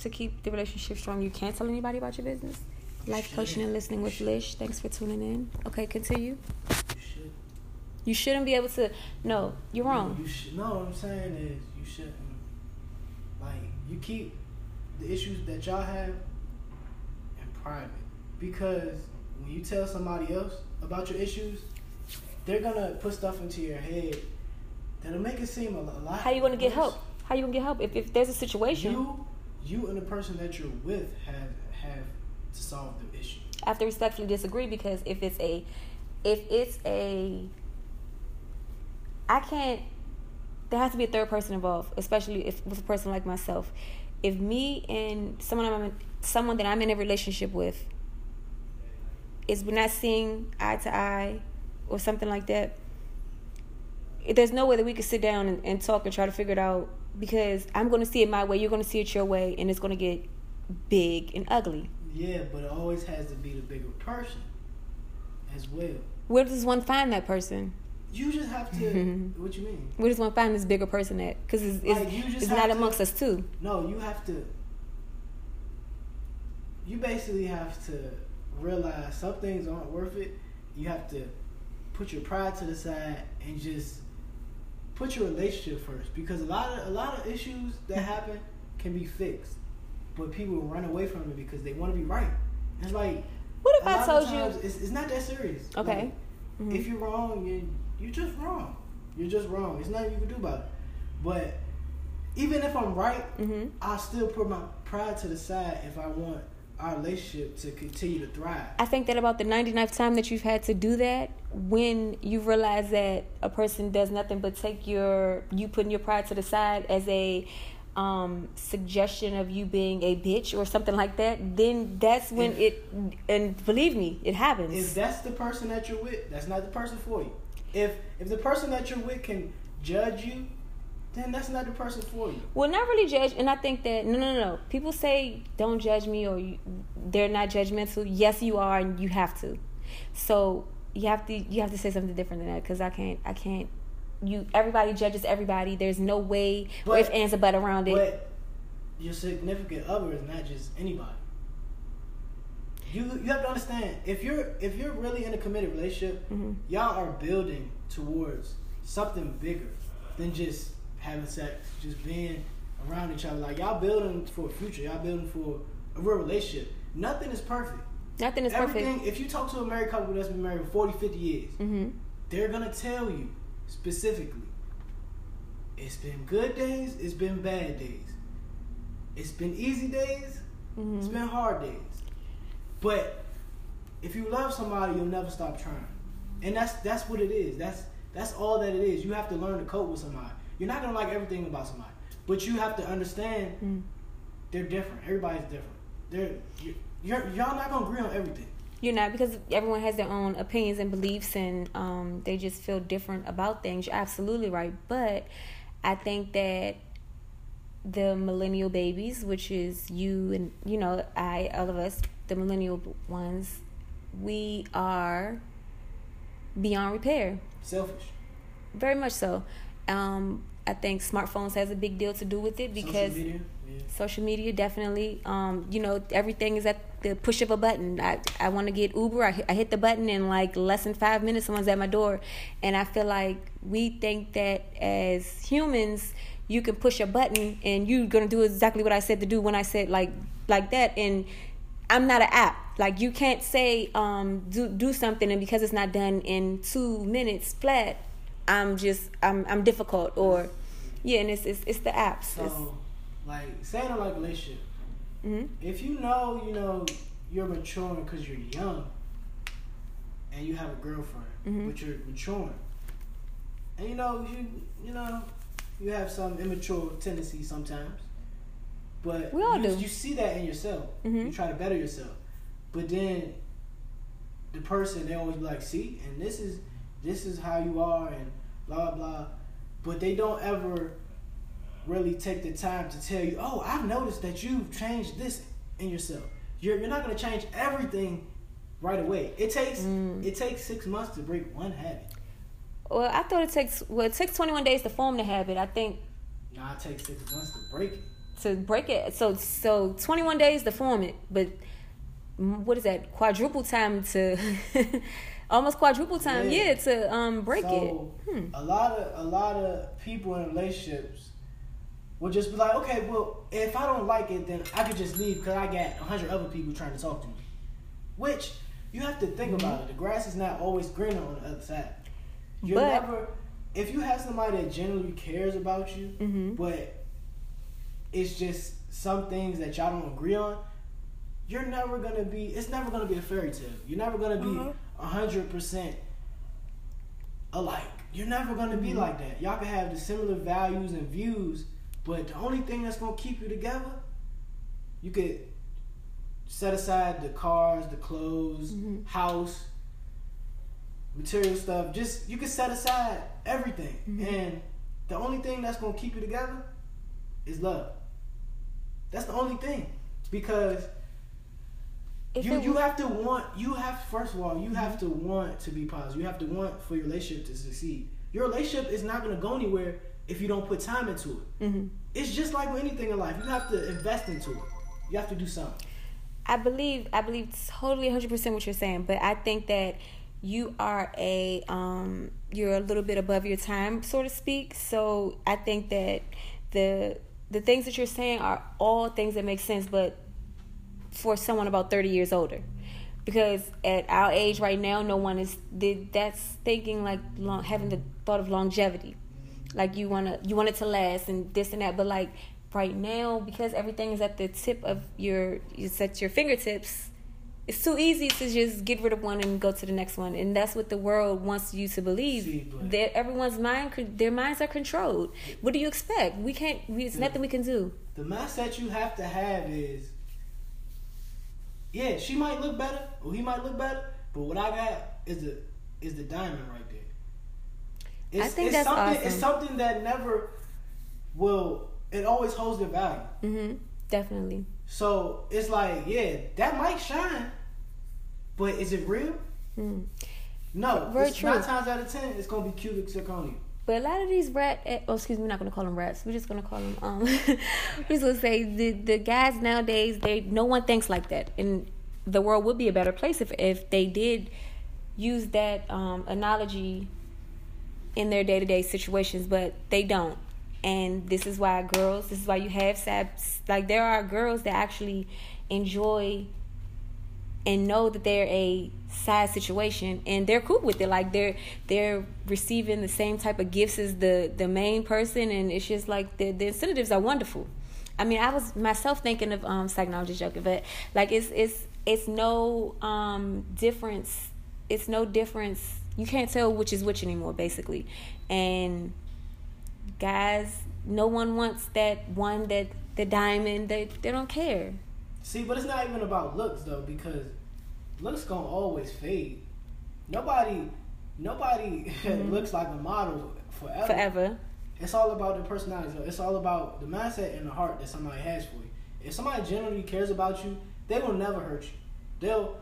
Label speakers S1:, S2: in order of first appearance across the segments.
S1: to keep the relationship strong, you can't tell anybody about your business. Life coaching and listening with Lish. Thanks for tuning in. Okay, continue.
S2: You should.
S1: You shouldn't be able to. No, you're wrong.
S2: You should. No, what I'm saying is you shouldn't. Like you keep the issues that y'all have in private because when you tell somebody else about your issues, they're gonna put stuff into your head that'll make it seem a, a lot.
S1: How you gonna get help? How you gonna get help if, if there's a situation?
S2: You, you, and the person that you're with have have to solve the issue.
S1: I have to respectfully disagree because if it's a if it's a I can't there has to be a third person involved, especially if with a person like myself. If me and someone I'm in, someone that I'm in a relationship with is we're not seeing eye to eye or something like that, there's no way that we could sit down and, and talk and try to figure it out because I'm going to see it my way, you're going to see it your way, and it's going to get big and ugly.
S2: Yeah, but it always has to be the bigger person as well.
S1: Where does one find that person?
S2: You just have to. what you mean?
S1: Where does one find this bigger person at? Because it's, it's,
S2: Like, you just
S1: it's not
S2: to-
S1: amongst us too.
S2: No, you have to. You basically have to realize some things aren't worth it. You have to put your pride to the side and just put your relationship first. Because a lot of a lot of issues that happen can be fixed, but people run away from it because they want to be right. It's like
S1: What if I told you?
S2: It's, it's not that serious.
S1: Okay.
S2: Like,
S1: Mhm.
S2: If you're wrong, you you're just wrong. You're just wrong. It's nothing you can do about it. But even if I'm right,
S1: Mhm.
S2: I still put my pride to the side if I want our relationship to continue to thrive.
S1: I think that about the 99th time that you've had to do that, when you realize that a person does nothing but take your, you putting your pride to the side as a um, suggestion of you being a bitch or something like that, then that's when
S2: If-
S1: it, and believe me, it happens.
S2: If that's the person that you're with, that's not the person for you. If if the person that you're with can judge you, then that's not the person for you.
S1: Well, not really judge, and I think that no, no, no. People say don't judge me, or you, they're not judgmental. Yes, you are, and you have to. So you have to you have to say something different than that because I can't I can't. You everybody judges everybody. There's no way or
S2: But-
S1: if ands or but around it.
S2: But your significant other is not just anybody. You you have to understand if you're if you're really in a committed relationship,
S1: Mhm.
S2: y'all are building towards something bigger than just having sex, just being around each other. Like y'all building for a future, y'all building for a real relationship. Nothing is perfect.
S1: Nothing is
S2: Everything.
S1: perfect.
S2: If you talk to a married couple that's been married for 40, 50 years,
S1: hmm
S2: they're gonna tell you specifically. It's been good days. It's been bad days. It's been easy days.
S1: hmm
S2: It's been hard days. But if you love somebody, you'll never stop trying. And that's that's what it is. That's that's all that it is. You have to learn to cope with somebody. You're not gonna like everything about somebody, but you have to understand
S1: mm
S2: they're different. Everybody's different. They're you- you're, y'all not gonna agree on everything.
S1: You're not because everyone has their own opinions and beliefs, and um, they just feel different about things. You're absolutely right, but I think that the millennial babies, which is you and you know I, all of us, the millennial ones, we are beyond repair.
S2: Selfish.
S1: Very much so. Um, I think smartphones has a big deal to do with it because
S2: Social media. Yeah.
S1: social media definitely um you know everything is at the push of a button i i want to get uber I hit, I hit the button in like less than five minutes someone's at my door and i feel like we think that as humans you can push a button and you're gonna do exactly what i said to do when i said like like that and i'm not an app like you can't say um do do something and because it's not done in two minutes flat i'm just i'm i'm difficult or yeah and it's it's, it's the apps It's-
S2: So, like, saying in like relationship,
S1: mhm.
S2: if you know, you know, you're maturing because you're young, and you have a girlfriend,
S1: Mhm.
S2: but you're maturing, and you know, you you know, you have some immature tendencies sometimes, but
S1: We all
S2: you,
S1: do.
S2: you see that in yourself.
S1: Mhm.
S2: You try to better yourself, but then the person they always be like, see, and this is this is how you are, and blah blah, but they don't ever really take the time to tell you, oh, I've noticed that you've changed this in yourself. You're you're not gonna change everything right away. It takes
S1: Mm.
S2: it takes six months to break one habit.
S1: Well, I thought it takes well, it takes 21 days to form the habit. I think
S2: Nah, it takes six months to break it.
S1: to break it. So so 21 days to form it, but what is that? Quadruple time to almost quadruple time, yeah,
S2: yeah
S1: to um break
S2: so,
S1: it. Hmm.
S2: A lot of a lot of people in relationships would just be like, okay, well, if I don't like it, then I could just leave because I got a hundred other people trying to talk to me. Which you have to think
S1: mm-hmm.
S2: about it. The grass is not always greener on the other side. You're
S1: but,
S2: never if you have somebody that genuinely cares about you,
S1: mm-hmm.
S2: but it's just some things that y'all don't agree on. You're never gonna be. It's never gonna be a fairy tale. You're never gonna be. Mm-hmm 100% alike. You're never going to be
S1: mm-hmm.
S2: like that. Y'all can have the similar values and views, but the only thing that's going to keep you together, you could set aside the cars, the clothes,
S1: mm-hmm.
S2: house, material stuff. Just you can set aside everything.
S1: Mm-hmm.
S2: And the only thing that's going to keep you together is love. That's the only thing. Because
S1: if
S2: you you
S1: was-
S2: have to want you have first of all you have to want to be positive. You have to want for your relationship to succeed. Your relationship is not gonna go anywhere if you don't put time into it.
S1: Mhm.
S2: It's just like with anything in life. You have to invest into it. You have to do something.
S1: I believe I believe totally 100% what you're saying, but I think that you are a um you're a little bit above your time, so to speak. So I think that the the things that you're saying are all things that make sense, but for someone about 30 years older. Because at our age right now, no one is that's thinking like long, having the thought of longevity. Like you want to you want it to last and this and that but like right now because everything is at the tip of your it's at your fingertips it's too easy to just get rid of one and go to the next one. And that's what the world wants you to believe.
S2: See,
S1: that everyone's mind their minds are controlled. What do you expect? We can't we, it's nothing we can do.
S2: The mindset you have to have is, yeah, she might look better or he might look better, but what I got is the is the diamond right there. It's,
S1: I think
S2: it's
S1: that's
S2: something.
S1: awesome.
S2: It's something that never will. It always holds their value.
S1: hmm definitely
S2: So it's like, yeah, that might shine, but is it real?
S1: mm.
S2: No.
S1: Very
S2: it's
S1: true.
S2: Nine times out of ten, it's gonna be cubic zirconia.
S1: But a lot of these rat, eh, oh excuse me, we're not gonna call them rats. We're just gonna call them. Um, we're just gonna say the the guys nowadays, they no one thinks like that, and the world would be a better place if if they did use that um, analogy in their day to day situations, but they don't. And this is why girls, this is why you have saps. Like there are girls that actually enjoy and know that they're a sad situation and they're cool with it. Like they're they're receiving the same type of gifts as the the main person and it's just like the the incentives are wonderful. I mean i was myself thinking of um psychology joking but like it's it's it's no um difference it's no difference. You can't tell which is which anymore basically. And guys no one wants that one that the diamond they they don't care
S2: See, but it's not even about looks though, because looks gonna always fade. Nobody, nobody mm-hmm. looks like a model forever.
S1: forever
S2: It's all about the personality. So It's all about the mindset and the heart that somebody has for you. If somebody genuinely cares about you, they will never hurt you. They'll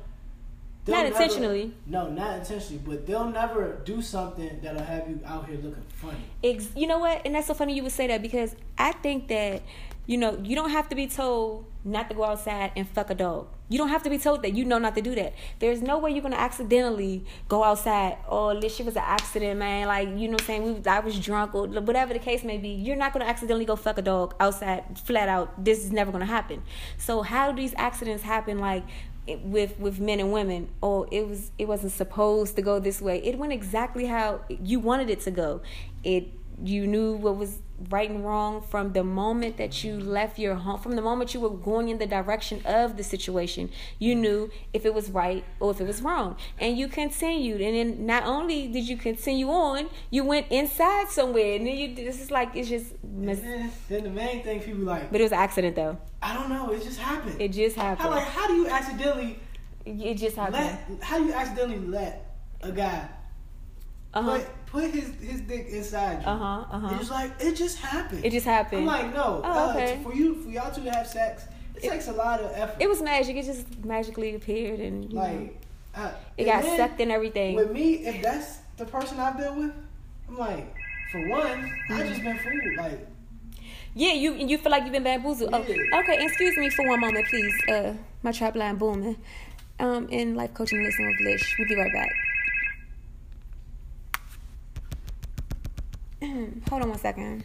S1: Not
S2: never-
S1: intentionally.
S2: No, not intentionally, but they'll never do something that'll have you out here looking funny.
S1: Ex- you know what? And that's so funny you would say that because I think that, you know, you don't have to be told not to go outside and fuck a dog. You don't have to be told that. You know not to do that. There's no way you're gonna accidentally go outside. Oh, this shit was an accident, man. Like you know, what I'm saying we, I was drunk or whatever the case may be. You're not gonna accidentally go fuck a dog outside, flat out. This is never gonna happen. So how do these accidents happen? Like it- with with men and women oh it was it wasn't supposed to go this way. It went exactly how you wanted it to go. It you knew what was right and wrong from the moment that you left your home from the moment you were going in the direction of the situation you knew if it was right or if it was wrong and you continued and then not only did you continue on you went inside somewhere and then you this is like it's just mis-
S2: then, then the main thing people like,
S1: but it was an accident though
S2: I don't know, it just happened.
S1: it just happened.
S2: how like how do you accidentally
S1: it just happened
S2: let? How do you accidentally let a guy
S1: uh-huh
S2: put put his his dick inside you?
S1: uh-huh uh-huh
S2: It's like it just happened.
S1: It just happened.
S2: I'm like, no.
S1: Oh,
S2: uh,
S1: okay.
S2: for you, for y'all two to have sex, it,
S1: It-
S2: takes a lot of effort.
S1: It was magic. It just magically appeared, and
S2: like, uh,
S1: it got
S2: then
S1: sucked in everything.
S2: With me, if that's the person I've been with, I'm like, for one, I
S1: Mm-hmm.
S2: just been fooled. Like,
S1: Yeah, you you feel like you've been bamboozled. Oh, okay. Excuse me for one moment, please. Uh, my trap line booming. Um, in life coaching listen with Lish. We'll be right back. Hold on one second.